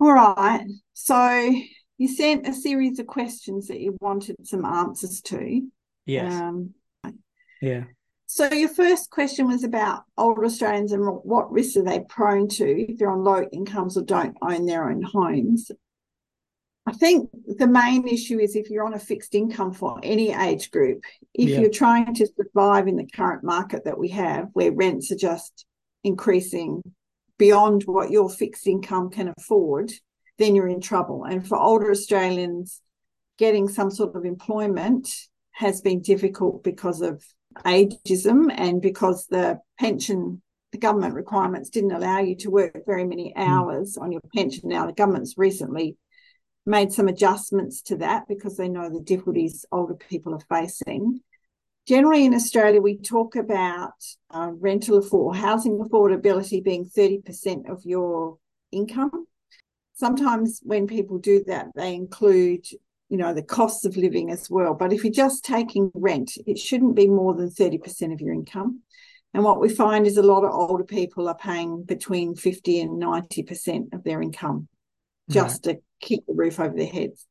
All right. So you sent a series of questions that you wanted some answers to. Yes. Um, yeah. so your first question was about older Australians and what risks are they prone to if they're on low incomes or don't own their own homes. I think the main issue is if you're on a fixed income for any age group, if Yeah. you're trying to survive in the current market that we have, where rents are just increasing beyond what your fixed income can afford, then you're in trouble. And for older Australians, getting some sort of employment has been difficult because of ageism and because the pension, the government requirements didn't allow you to work very many hmm. hours on your pension. Now, the government's recently made some adjustments to that because they know the difficulties older people are facing. Generally, in Australia, we talk about uh, rental afford housing affordability being 30% of your income. Sometimes when people do that, they include, you know, the costs of living as well. But if you're just taking rent, it shouldn't be more than 30% of your income. And what we find is a lot of older people are paying between 50 and 90% of their income just to keep the roof over their heads.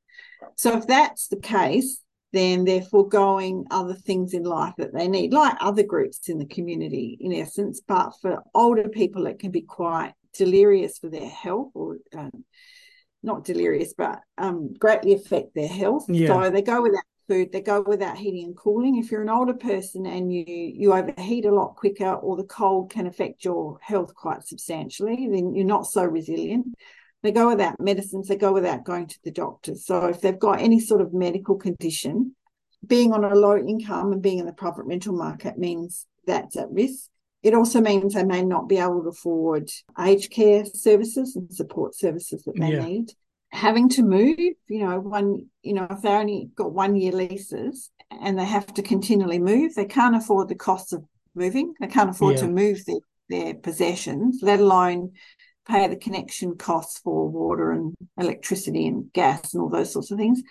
So if that's the case, then they're foregoing other things in life that they need, like other groups in the community, in essence. But for older people, it can be quite delirious for their health, or um, not delirious, but um, greatly affect their health. Yeah. So they go without food, they go without heating and cooling. If you're an older person and you you overheat a lot quicker, or the cold can affect your health quite substantially, then you're not so resilient. They go without medicines, they go without going to the doctor. So if they've got any sort of medical condition, being on a low income and being in the private rental market means that's at risk. It also means they may not be able to afford aged care services and support services that they Yeah. need. Having to move, you know, one, you know, if they only got one year leases and they have to continually move, they can't afford the costs of moving. They can't afford Yeah. to move their, their possessions, let alone pay the connection costs for water and electricity and gas and all those sorts of things.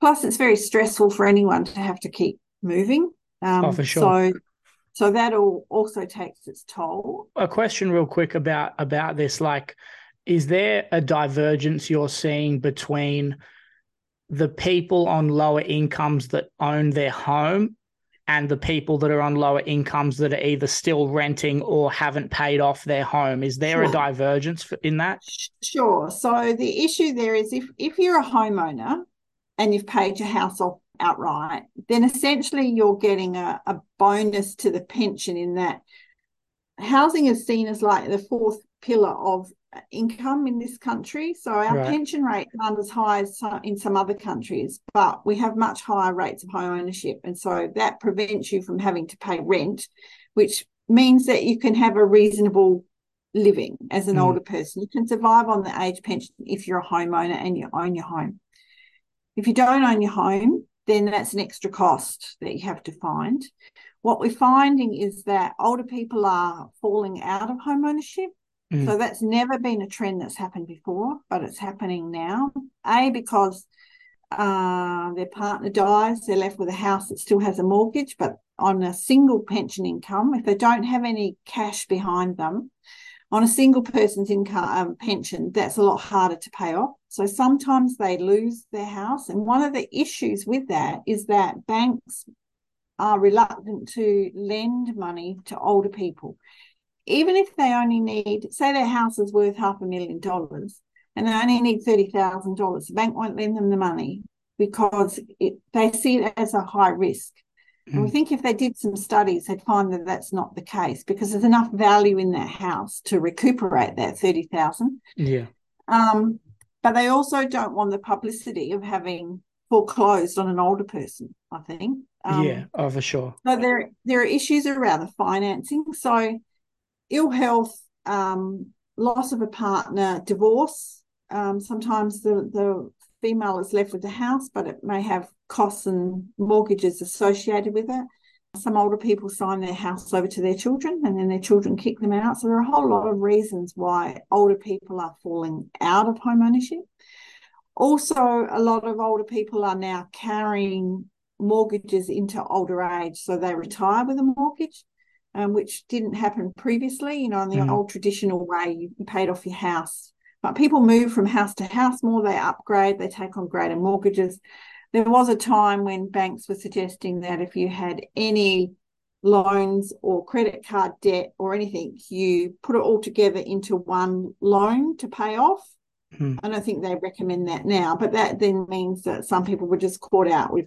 Plus, it's very stressful for anyone to have to keep moving. Um, Oh, for sure. So, so that all also takes its toll. a question real quick about about this like is there a divergence you're seeing between the people on lower incomes that own their home and the people that are on lower incomes that are either still renting or haven't paid off their home. Is there a divergence in that? Sure. So the issue there is if if you're a homeowner and you've paid your house off outright, then essentially you're getting a, a bonus to the pension in that housing is seen as like the fourth pillar of income in this country. So our Right. pension rates aren't as high as some, in some other countries, but we have much higher rates of home ownership. And so that prevents you from having to pay rent, which means that you can have a reasonable living as an Mm. older person. You can survive on the age pension if you're a homeowner and you own your home. If you don't own your home, then that's an extra cost that you have to find. What we're finding is that older people are falling out of home ownership. Mm. So that's never been a trend that's happened before, but it's happening now. A, because uh, their partner dies, they're left with a house that still has a mortgage, but on a single pension income, if they don't have any cash behind them, on a single person's income um, pension, that's a lot harder to pay off. So sometimes they lose their house. And one of the issues with that is that banks are reluctant to lend money to older people. Even if they only need, say their house is worth half a million dollars and they only need $30,000, the bank won't lend them the money because it, they see it as a high risk. And we Mm. think if they did some studies, they'd find that that's not the case because there's enough value in that house to recuperate that 30,000. yeah Um, but they also don't want the publicity of having foreclosed on an older person, I think. Um, yeah oh for sure so there, there are issues around the financing. So ill health, um, loss of a partner, divorce. Um, sometimes the, the female is left with the house, but it may have costs and mortgages associated with it. Some older people sign their house over to their children and then their children kick them out. So there are a whole lot of reasons why older people are falling out of home ownership. Also, a lot of older people are now carrying mortgages into older age. So they retire with a mortgage, um, which didn't happen previously. You know, in the Mm. old traditional way, you paid off your house But people move from house to house more, they upgrade, they take on greater mortgages. There was a time when banks were suggesting that if you had any loans or credit card debt or anything, you put it all together into one loan to pay off. Hmm. I don't think they recommend that now, but that then means that some people were just caught out with,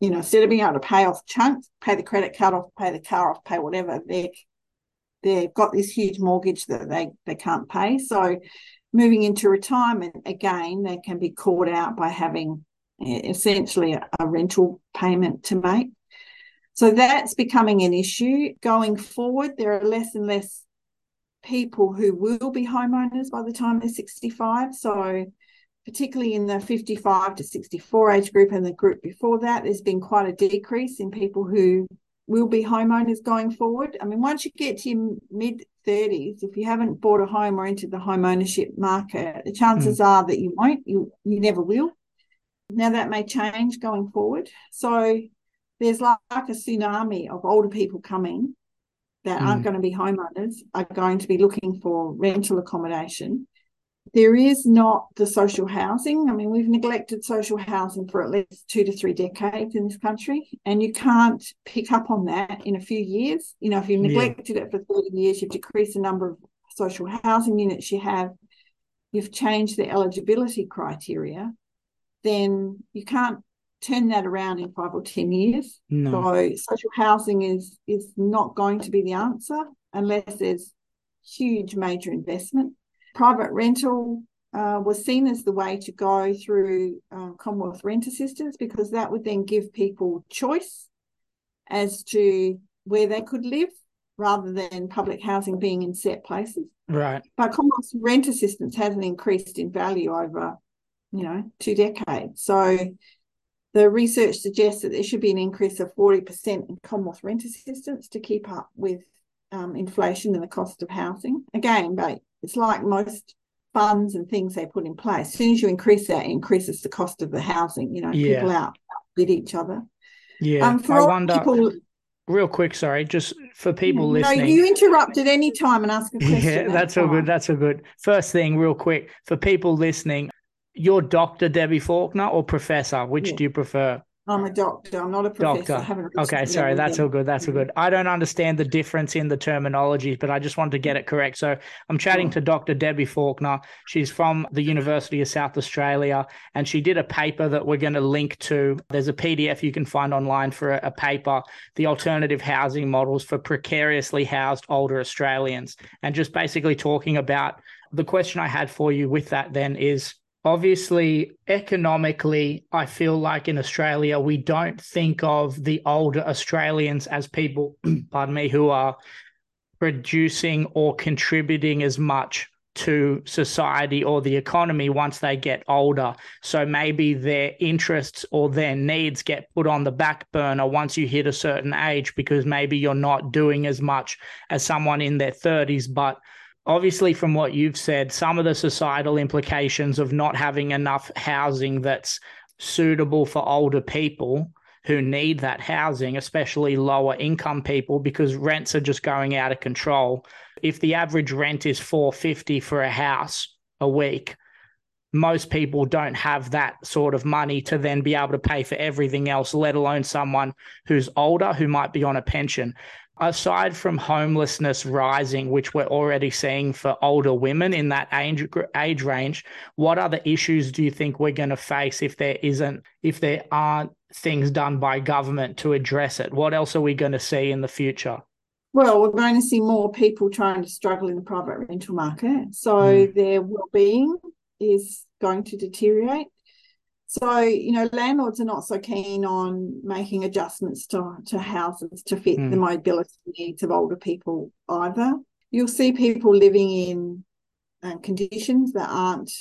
you know, instead of being able to pay off chunks, pay the credit card off, pay the car off, pay whatever, they they've got this huge mortgage that they they can't pay. So moving into retirement again, they can be caught out by having eh, essentially a, a rental payment to make. So that's becoming an issue going forward. There are less and less people who will be homeowners by the time they're 65. So, particularly in the 55 to 64 age group and the group before that, there's been quite a decrease in people who will be homeowners going forward. I mean, once you get to your mid 30s, if you haven't bought a home or entered the home ownership market, the chances mm. are that you won't, you, you never will. Now, that may change going forward. So, there's like a tsunami of older people coming that mm. aren't going to be homeowners, are going to be looking for rental accommodation. There is not the social housing. I mean, we've neglected social housing for at least two to three decades in this country, and you can't pick up on that in a few years. You know, if you've neglected yeah. it for 30 years, you've decreased the number of social housing units you have, you've changed the eligibility criteria, then you can't turn that around in five or ten years. No. So social housing is is not going to be the answer unless there's huge major investment. Private rental uh, was seen as the way to go through uh, Commonwealth rent assistance because that would then give people choice as to where they could live rather than public housing being in set places. Right. But Commonwealth rent assistance hasn't increased in value over, you know, two decades. So the research suggests that there should be an increase of 40% in Commonwealth rent assistance to keep up with um, inflation and the cost of housing. Again, but it's like most funds and things they put in place. As soon as you increase that, it increases the cost of the housing. You know, yeah. people out bid each other. Yeah, um, for I wonder. People, real quick, sorry, just for people no, listening. No, you interrupt at any time and ask a question. Yeah, that's all good. That's all good. First thing, real quick, for people listening, you're Dr. Debbie Faulkner or Professor? Which yeah. do you prefer? I'm a doctor. I'm not a professor. Doctor. Okay, sorry. That's all good. That's all good. I don't understand the difference in the terminology, but I just wanted to get it correct. So I'm chatting to Dr. Debbie Faulkner. She's from the University of South Australia, and she did a paper that we're going to link to. There's a PDF you can find online for a, a paper, The Alternative Housing Models for Precariously Housed Older Australians, and just basically talking about the question I had for you with that then is obviously economically i feel like in australia we don't think of the older australians as people pardon me who are producing or contributing as much to society or the economy once they get older. So maybe their interests or their needs get put on the back burner once you hit a certain age because maybe you're not doing as much as someone in their 30s but obviously from what you've said some of the societal implications of not having enough housing that's suitable for older people who need that housing especially lower income people because rents are just going out of control. If the average rent is 450 for a house a week most people don't have that sort of money to then be able to pay for everything else let alone someone who's older who might be on a pension aside from homelessness rising, which we're already seeing for older women in that age age range, what other issues do you think we're going to face if there isn't if there aren't things done by government to address it? What else are we going to see in the future? Well, we're going to see more people trying to struggle in the private rental market. So mm. their well-being is going to deteriorate. So, you know, landlords are not so keen on making adjustments to, to houses to fit mm. the mobility needs of older people either. You'll see people living in uh, conditions that aren't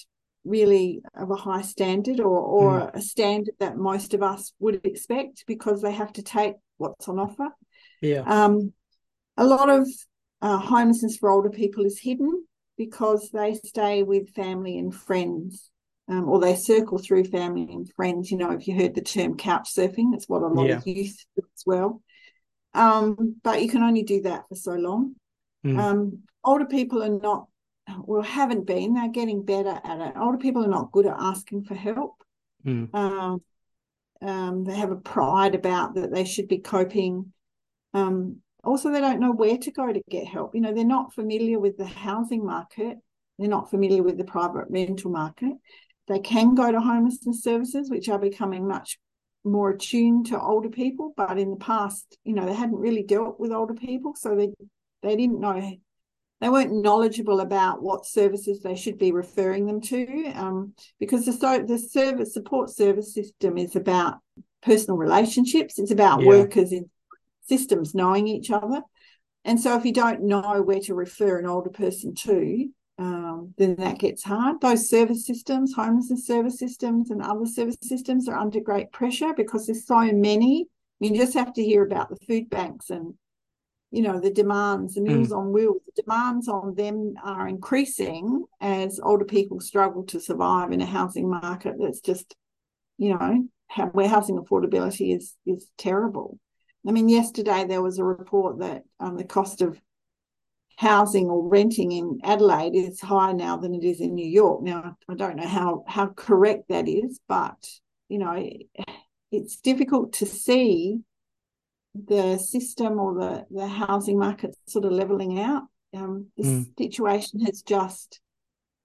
really of a high standard or, or mm. a standard that most of us would expect because they have to take what's on offer. Yeah. Um, a lot of uh, homelessness for older people is hidden because they stay with family and friends um, or they circle through family and friends. You know, if you heard the term couch surfing, that's what a lot yeah. of youth do as well. Um, but you can only do that for so long. Mm. Um, older people are not well haven't been they're getting better at it older people are not good at asking for help Mm. um, um, they have a pride about that they should be coping um, also they don't know where to go to get help you know they're not familiar with the housing market they're not familiar with the private rental market they can go to homelessness services which are becoming much more attuned to older people but in the past you know they hadn't really dealt with older people so they they didn't know they weren't knowledgeable about what services they should be referring them to um, because the, so, the service support service system is about personal relationships it's about Yeah. workers in systems knowing each other and so if you don't know where to refer an older person to um, then that gets hard. Those service systems homelessness service systems and other service systems are under great pressure because there's so many. You just have to hear about the food banks and you know the demands the meals on wheels. The demands on them are increasing as older people struggle to survive in a housing market that's just you know where housing affordability is is terrible. I mean yesterday there was a report that um, the cost of housing or renting in adelaide is higher now than it is in new york now i don't know how how correct that is but you know it's difficult to see the system or the, the housing market sort of leveling out. Um, the Mm. situation has just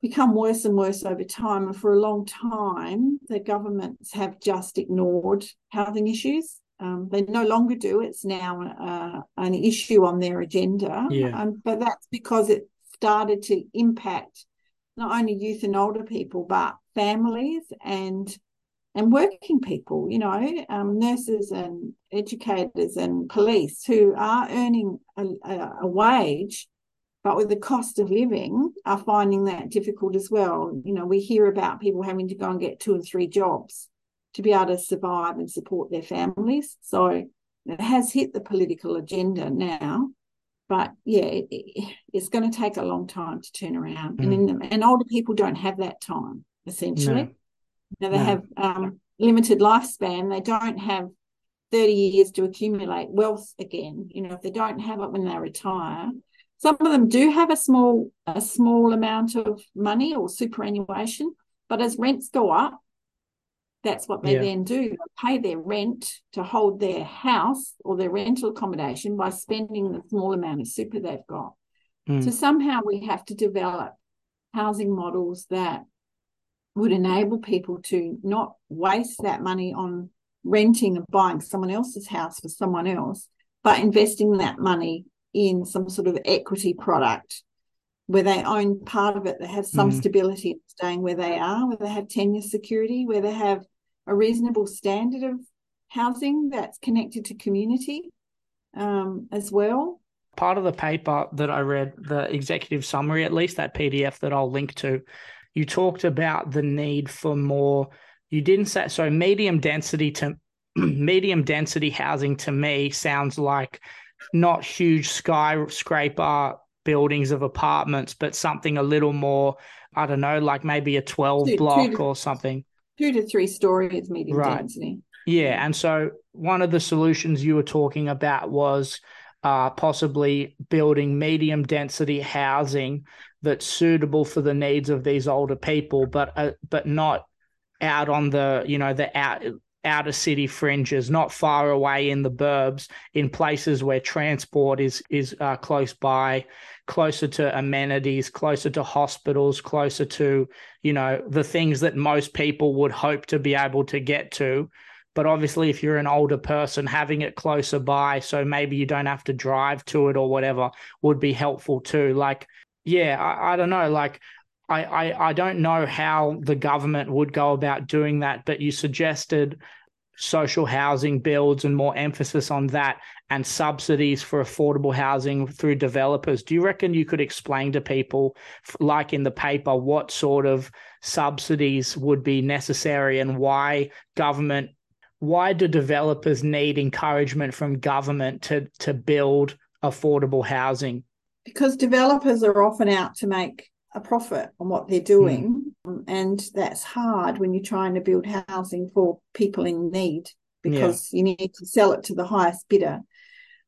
become worse and worse over time. And for a long time, the governments have just ignored housing issues. Um, they no longer do. It's now uh, an issue on their agenda. Yeah. Um, but that's because it started to impact not only youth and older people, but families and and working people, you know, um, nurses and educators and police who are earning a, a, a wage, but with the cost of living are finding that difficult as well. You know, we hear about people having to go and get two or three jobs to be able to survive and support their families. So it has hit the political agenda now. But yeah, it, it- it's going to take a long time to turn around, and in, and older people don't have that time essentially. No. Now they No. have um, limited lifespan. They don't have 30 years to accumulate wealth again. You know, if they don't have it when they retire, some of them do have a small a small amount of money or superannuation, but as rents go up, that's what they Yeah. then do. They pay their rent to hold their house or their rental accommodation by spending the small amount of super they've got. Mm. So somehow we have to develop housing models that would enable people to not waste that money on renting and buying someone else's house for someone else, but investing that money in some sort of equity product where they own part of it, they have some Mhm. stability in staying where they are, where they have tenure security, where they have a reasonable standard of housing that's connected to community um, as well. part of the paper that I read, the executive summary, at least that PDF that I'll link to, you talked about the need for more. You didn't say so. Medium density to medium density housing to me sounds like not huge skyscraper buildings of apartments, but something a little more. I don't know, like maybe a twelve block or something. Two to three stories medium Right. density. Yeah, and so one of the solutions you were talking about was uh, possibly building medium density housing that's suitable for the needs of these older people, but uh, but not out on the you know the out outer city fringes, not far away in the burbs, in places where transport is is uh, close by, closer to amenities, closer to hospitals, closer to you know the things that most people would hope to be able to get to. But obviously if you're an older person having it closer by so maybe you don't have to drive to it or whatever would be helpful too. Like yeah i, I don't know like I, I i don't know how the government would go about doing that but you suggested social housing builds and more emphasis on that and subsidies for affordable housing through developers do you reckon you could explain to people like in the paper what sort of subsidies would be necessary and why government why do developers need encouragement from government to to build affordable housing? because developers are often out to make a profit on what they're doing um, and that's hard when you're trying to build housing for people in need because you need to sell it to the highest bidder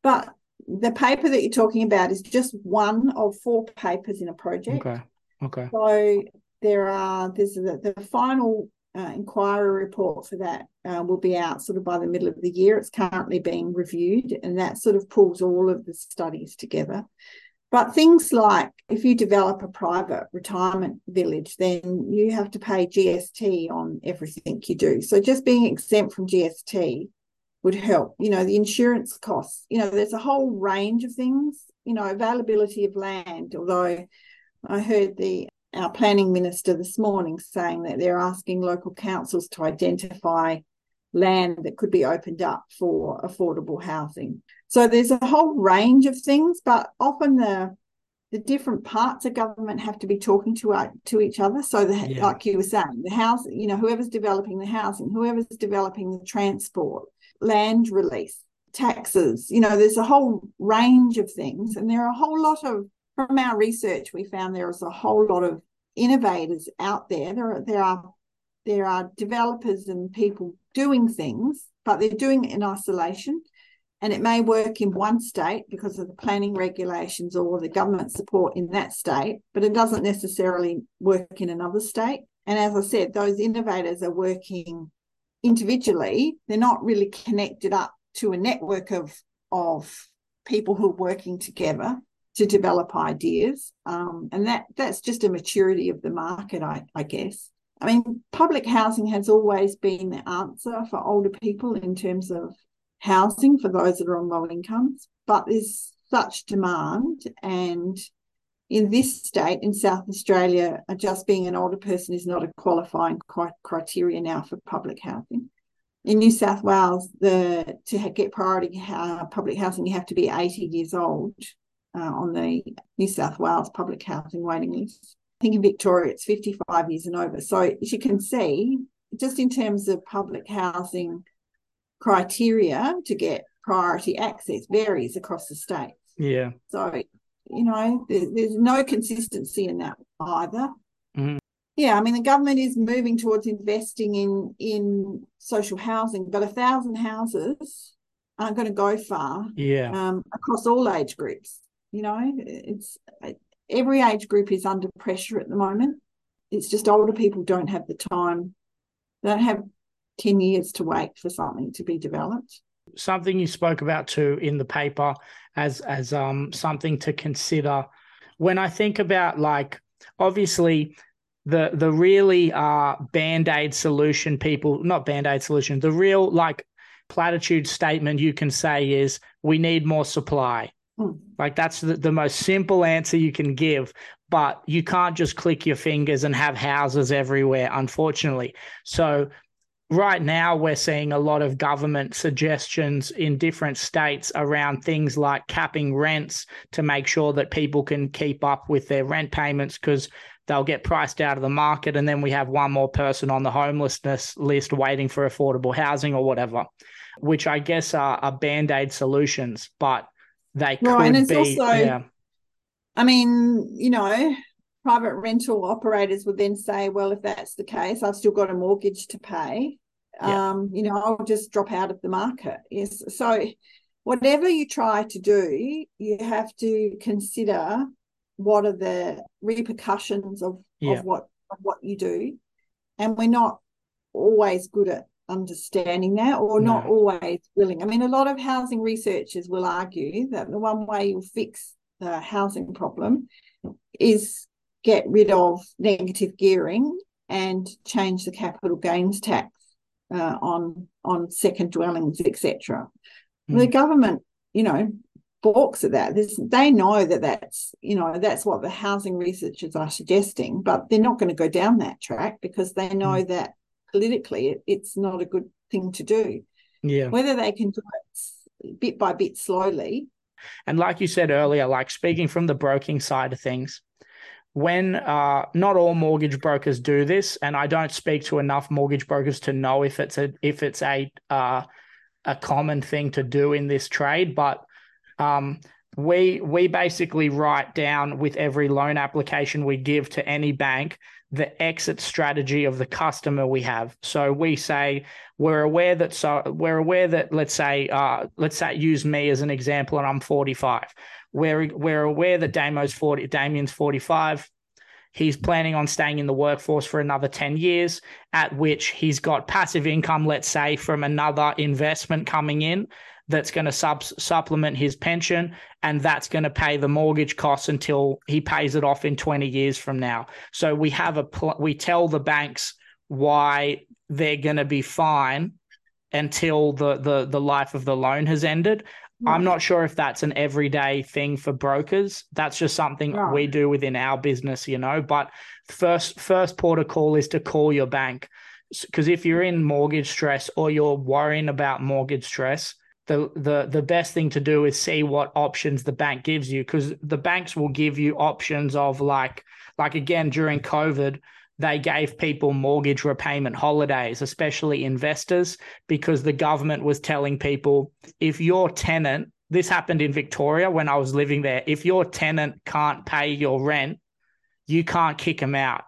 but the paper that you're talking about is just one of four papers in a project Okay. Okay. So there are there's the, the final uh, inquiry report for that uh, will be out sort of by the middle of the year. It's currently being reviewed, and that sort of pulls all of the studies together. But things like if you develop a private retirement village, then you have to pay GST on everything you do. So just being exempt from GST would help. You know, the insurance costs, you know, there's a whole range of things, you know, availability of land, although I heard the our planning minister this morning saying that they're asking local councils to identify land that could be opened up for affordable housing. So there's a whole range of things, but often the the different parts of government have to be talking to uh, to each other. So the, yeah. like you were saying, the house, you know, whoever's developing the housing, whoever's developing the transport, land release, taxes, you know, there's a whole range of things, and there are a whole lot of from our research, we found there is a whole lot of innovators out there. There are there are there are developers and people doing things, but they're doing it in isolation. And it may work in one state because of the planning regulations or the government support in that state, but it doesn't necessarily work in another state. And as I said, those innovators are working individually. They're not really connected up to a network of, of people who are working together to develop ideas. Um, and that that's just a maturity of the market, I, I guess. I mean, public housing has always been the answer for older people in terms of housing for those that are on low incomes, but there's such demand. And in this state, in South Australia, just being an older person is not a qualifying criteria now for public housing. In New South Wales, the to get priority uh, public housing, you have to be 80 years old uh, on the New South Wales public housing waiting list. I think in Victoria it's 55 years and over. So as you can see, just in terms of public housing criteria to get priority access varies across the states. Yeah. So, you know, there, there's no consistency in that either. Mm-hmm. Yeah, I mean the government is moving towards investing in in social housing, but a thousand houses aren't going to go far. Yeah. Um, across all age groups. You know, it's every age group is under pressure at the moment. It's just older people don't have the time. They don't have 10 years to wait for something to be developed. Something you spoke about too in the paper as as um something to consider. When I think about like obviously the the really uh band-aid solution people not band-aid solution the real like platitude statement you can say is we need more supply Mm. Like that's the, the most simple answer you can give, but you can't just click your fingers and have houses everywhere, unfortunately. So right now we're seeing a lot of government suggestions in different states around things like capping rents to make sure that people can keep up with their rent payments because they'll get priced out of the market and then we have one more person on the homelessness list waiting for affordable housing or whatever which i guess are, are band-aid solutions but they could right, and it's be, also, yeah. I mean, you know, private rental operators would then say, well, if that's the case, I've still got a mortgage to pay. Yeah. Um, you know, I'll just drop out of the market. Yes. So whatever you try to do, you have to consider what are the repercussions of, yeah. of what of what you do. And we're not always good at understanding that or no. not always willing. I mean, a lot of housing researchers will argue that the one way you'll fix the housing problem is get rid of negative gearing and change the capital gains tax uh, on on second dwellings, etc. Mm. The government, you know, balks at that. There's, they know that that's you know that's what the housing researchers are suggesting, but they're not going to go down that track because they know mm. that politically, it, it's not a good thing to do. Yeah. Whether they can do it bit by bit slowly. And like you said earlier, like speaking from the broking side of things, when uh, not all mortgage brokers do this, and I don't speak to enough mortgage brokers to know if it's a if it's a uh, a common thing to do in this trade, but um, we we basically write down with every loan application we give to any bank the exit strategy of the customer we have. So we say we're aware that so we're aware that let's say uh, let's say use me as an example and I'm 45. We're we're aware that Damo's 40 Damien's 45. he's planning on staying in the workforce for another 10 years, at which he's got passive income, let's say, from another investment coming in that's going to sub- supplement his pension and that's going to pay the mortgage costs until he pays it off in 20 years from now. So we have a pl- we tell the banks why they're going to be fine until the the the life of the loan has ended. I'm hmm. not sure if that's an everyday thing for brokers. That's just something we do within our business, you know. But first first port of call is to call your bank because if you're in mortgage stress or you're worrying about mortgage stress, the the the best thing to do is see what options the bank gives you because the banks will give you options of like like again during covid they gave people mortgage repayment holidays especially investors because the government was telling people if your tenant this happened in Victoria when I was living there if your tenant can't pay your rent you can't kick them out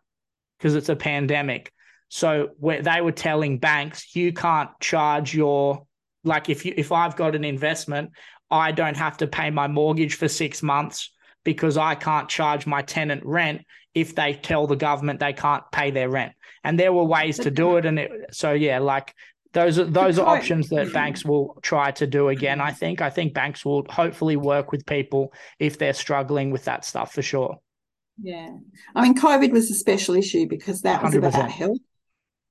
because it's a pandemic. So where they were telling banks you can't charge your like if you if I've got an investment, I don't have to pay my mortgage for six months because I can't charge my tenant rent if they tell the government they can't pay their rent. And there were ways to do it. And it, so yeah, like those are those are options that banks will try to do again. I think. I think banks will hopefully work with people if they're struggling with that stuff for sure. Yeah, I mean, COVID was a special issue because that was 100%. about health.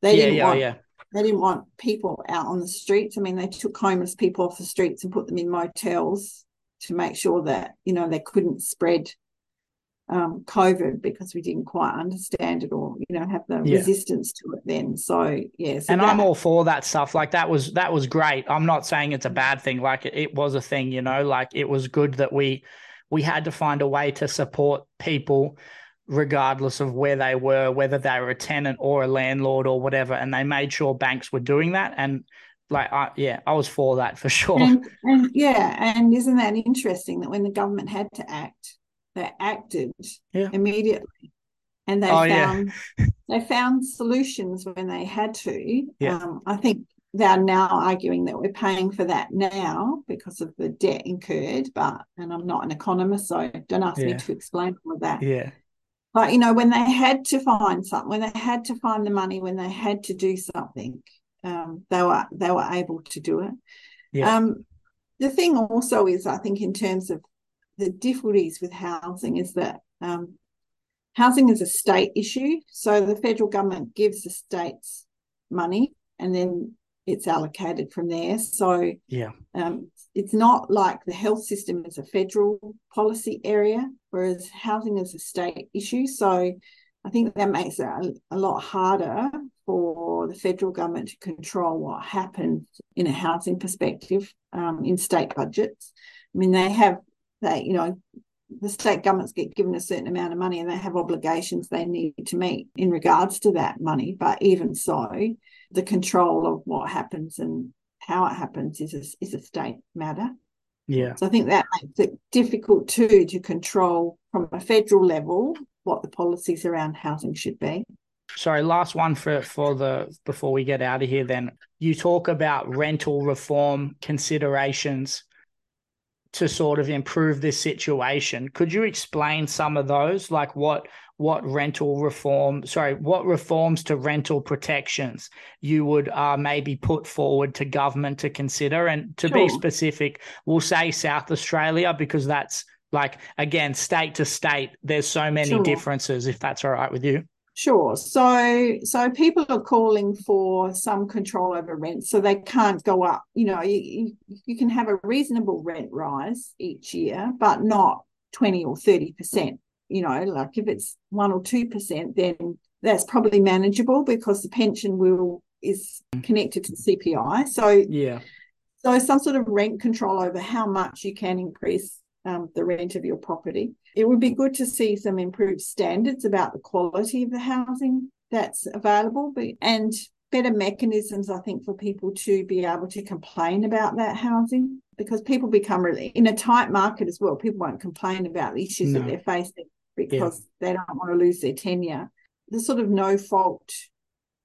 They yeah, didn't yeah, want yeah. They didn't want people out on the streets. I mean, they took homeless people off the streets and put them in motels to make sure that, you know, they couldn't spread um, COVID because we didn't quite understand it or, you know, have the yeah. resistance to it then. So, yeah. So and that, I'm all for that stuff. Like that was, that was great. I'm not saying it's a bad thing. Like it, it was a thing, you know, like it was good that we, we had to find a way to support people regardless of where they were, whether they were a tenant or a landlord or whatever. And they made sure banks were doing that. And like, I, yeah, I was for that for sure. And, and, yeah, and isn't that interesting that when the government had to act, they acted yeah. immediately, and they oh, found yeah. they found solutions when they had to. Yeah. Um, I think they're now arguing that we're paying for that now because of the debt incurred, but and I'm not an economist, so don't ask yeah. me to explain all of that. Yeah. But you know, when they had to find something, when they had to find the money, when they had to do something, um, they were they were able to do it. Yeah. Um, the thing also is, I think, in terms of the difficulties with housing, is that um, housing is a state issue. So the federal government gives the states money, and then it's allocated from there. So yeah, um, it's not like the health system is a federal policy area, whereas housing is a state issue. So I think that makes it a, a lot harder for the federal government to control what happens in a housing perspective um, in state budgets. I mean, they have they you know the state governments get given a certain amount of money and they have obligations they need to meet in regards to that money. But even so, the control of what happens and how it happens is a, is a state matter. Yeah. So I think that makes it difficult too to control from a federal level what the policies around housing should be. Sorry, last one for for the before we get out of here. Then you talk about rental reform considerations to sort of improve this situation. Could you explain some of those, like what what rental reform, sorry, what reforms to rental protections you would uh, maybe put forward to government to consider? And to sure. be specific, we'll say South Australia because that's like again state to state. There's so many sure. differences. If that's all right with you. Sure. So so people are calling for some control over rent, so they can't go up. You know, you, you can have a reasonable rent rise each year, but not 20 or 30 percent. You know, like if it's one or two percent, then that's probably manageable because the pension will is connected to the CPI. So yeah. So some sort of rent control over how much you can increase um, the rent of your property. It would be good to see some improved standards about the quality of the housing that's available but, and better mechanisms, I think, for people to be able to complain about that housing because people become really in a tight market as well. People won't complain about the issues no. that they're facing because yeah. they don't want to lose their tenure. The sort of no fault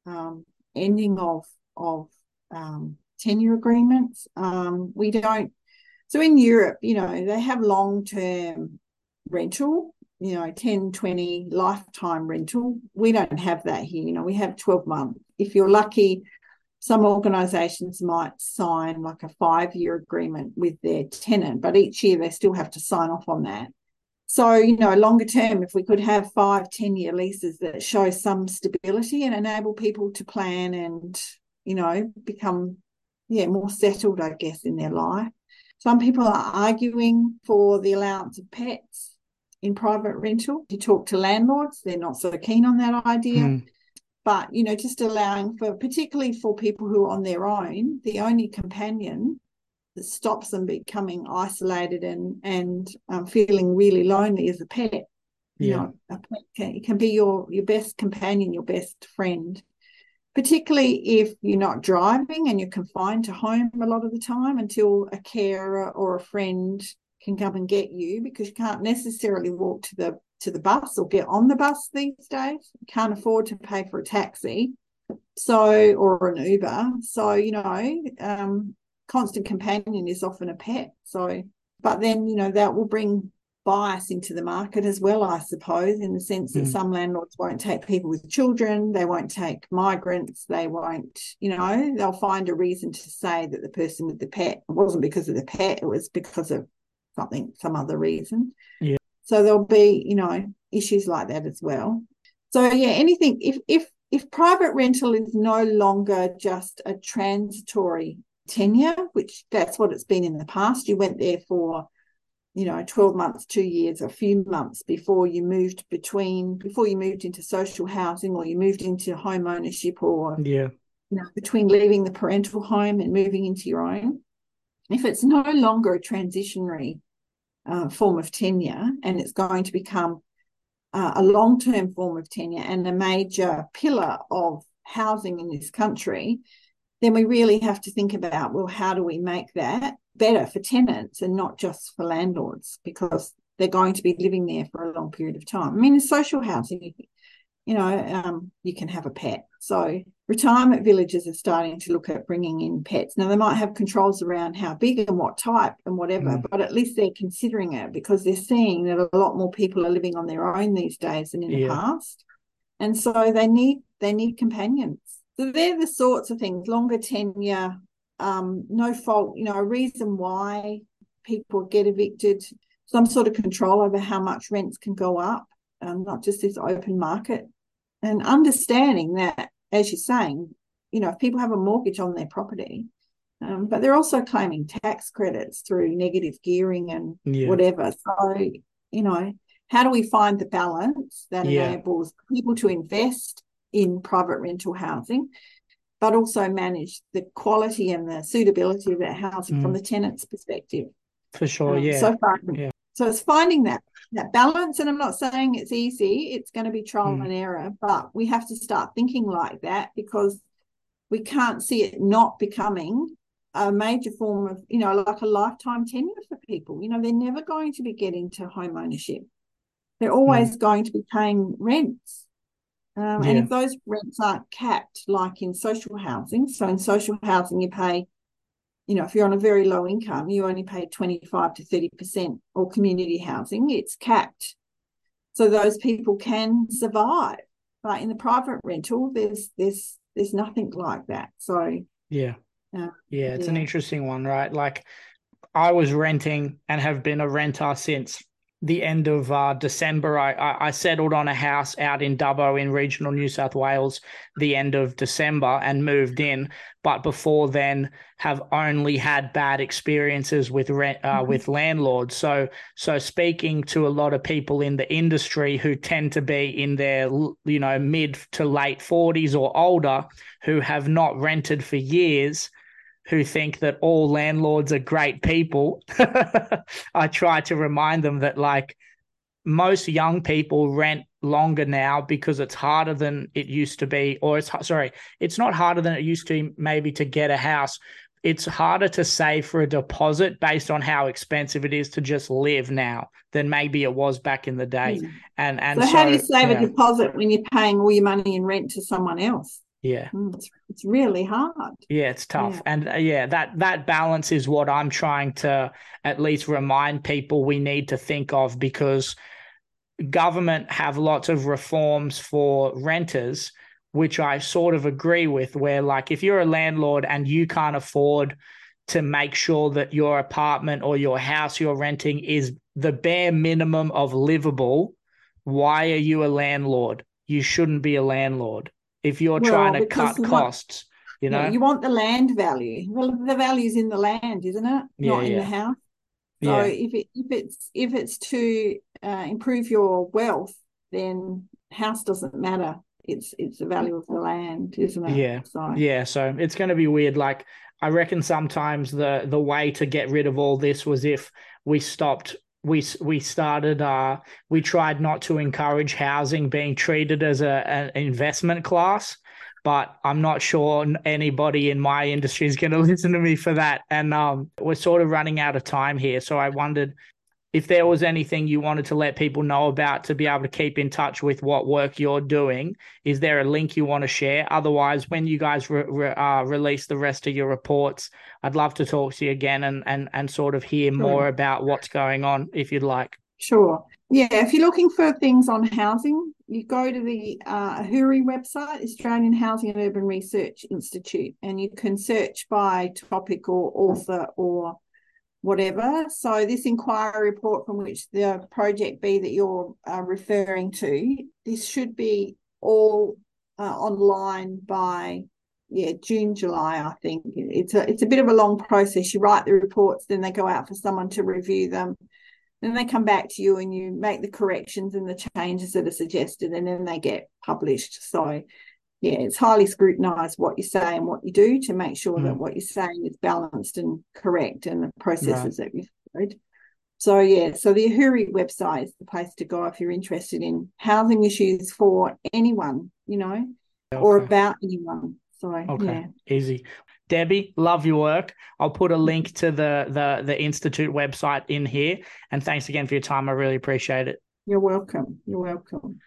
um, ending of of um, tenure agreements. Um, we don't so in Europe, you know, they have long term rental you know 10 20 lifetime rental. We don't have that here you know we have 12 months if you're lucky some organizations might sign like a five year agreement with their tenant but each year they still have to sign off on that. So you know longer term if we could have five ten year leases that show some stability and enable people to plan and you know become yeah more settled i guess in their life. Some people are arguing for the allowance of pets in private rental. You talk to landlords, they're not so keen on that idea. Mm. But, you know, just allowing for, particularly for people who are on their own, the only companion that stops them becoming isolated and and um, feeling really lonely is a pet. Yeah. You know, a pet can, it can be your your best companion, your best friend particularly if you're not driving and you're confined to home a lot of the time until a carer or a friend can come and get you because you can't necessarily walk to the to the bus or get on the bus these days. You can't afford to pay for a taxi so or an uber. So you know um, constant companion is often a pet. So but then you know that will bring bias into the market as well, I suppose, in the sense that mm. some landlords won't take people with children, they won't take migrants, they won't, you know, they'll find a reason to say that the person with the pet wasn't because of the pet, it was because of something, some other reason. Yeah. So there'll be, you know, issues like that as well. So yeah, anything if if if private rental is no longer just a transitory tenure, which that's what it's been in the past, you went there for you know 12 months two years a few months before you moved between before you moved into social housing or you moved into home ownership or yeah you know, between leaving the parental home and moving into your own if it's no longer a transitionary uh, form of tenure and it's going to become uh, a long-term form of tenure and a major pillar of housing in this country then we really have to think about well how do we make that better for tenants and not just for landlords because they're going to be living there for a long period of time. I mean, in social housing, you know, um, you can have a pet. So retirement villages are starting to look at bringing in pets. Now they might have controls around how big and what type and whatever, mm. but at least they're considering it because they're seeing that a lot more people are living on their own these days than in yeah. the past, and so they need they need companions. So they're the sorts of things: longer tenure, um, no fault, you know, a reason why people get evicted, some sort of control over how much rents can go up, um, not just this open market, and understanding that, as you're saying, you know, if people have a mortgage on their property, um, but they're also claiming tax credits through negative gearing and yeah. whatever. So, you know, how do we find the balance that yeah. enables people to invest in private rental housing but also manage the quality and the suitability of that housing mm. from the tenant's perspective. For sure, um, yeah. So far, yeah. So it's finding that that balance, and I'm not saying it's easy. It's going to be trial mm. and error, but we have to start thinking like that because we can't see it not becoming a major form of, you know, like a lifetime tenure for people. You know, they're never going to be getting to home ownership. They're always mm. going to be paying rents. Um, yeah. And if those rents aren't capped, like in social housing, so in social housing, you pay, you know, if you're on a very low income, you only pay 25 to 30%, or community housing, it's capped. So those people can survive. But in the private rental, there's there's there's nothing like that. So yeah. Uh, yeah, it's yeah. an interesting one, right? Like I was renting and have been a renter since the end of uh, December, I, I, settled on a house out in Dubbo in regional New South Wales the end of December and moved in. But before then, have only had bad experiences with rent uh, mm-hmm. with landlords. So so speaking to a lot of people in the industry who tend to be in their you know mid to late forties or older, who have not rented for years who think that all landlords are great people, I try to remind them that like most young people rent longer now because it's harder than it used to be, or it's sorry, it's not harder than it used to maybe to get a house. It's harder to save for a deposit based on how expensive it is to just live now than maybe it was back in the day. Mm. And and so, so, how do you save yeah. a deposit when you're paying all your money in rent to someone else? Yeah. Mm, it's, it's really hard. Yeah, it's tough. Yeah. And uh, yeah, that that balance is what I'm trying to at least remind people we need to think of because government have lots of reforms for renters, which I sort of agree with, where like if you're a landlord and you can't afford to make sure that your apartment or your house you're renting is the bare minimum of livable, why are you a landlord? You shouldn't be a landlord. If you're well, trying to cut costs, you know, yeah, you want the land value. Well, the value's in the land, isn't it? Yeah, Not in yeah. the house. So if it if it's if it's to uh, improve your wealth, then house doesn't matter. It's it's the value of the land, isn't it? Yeah. So yeah. So it's going to be weird. Like I reckon sometimes the the way to get rid of all this was if we stopped we we started uh we tried not to encourage housing being treated as a an investment class but I'm not sure anybody in my industry is going to listen to me for that. And um, we're sort of running out of time here. So I wondered if there was anything you wanted to let people know about to be able to keep in touch with what work you're doing. Is there a link you want to share? Otherwise, when you guys re- re- uh, release the rest of your reports, I'd love to talk to you again and and and sort of hear more about what's going on if you'd like. Sure. Yeah, if you're looking for things on housing, you go to the uh, AHURI website, Australian Housing and Urban Research Institute, and you can search by topic or author or whatever. So this inquiry report from which the project B that you're uh, referring to, this should be all uh, online by yeah June July I think it's a it's a bit of a long process. You write the reports, then they go out for someone to review them then they come back to you and you make the corrections and the changes that are suggested and then they get published so yeah it's highly scrutinized what you say and what you do to make sure mm. that what you're saying is balanced and correct and the processes right. that you've followed so yeah so the AHURI website is the place to go if you're interested in housing issues for anyone you know okay. or about anyone so okay yeah. easy Debbie, love your work. I'll put a link to the the the institute website in here. And thanks again for your time. I really appreciate it. You're welcome. You're welcome.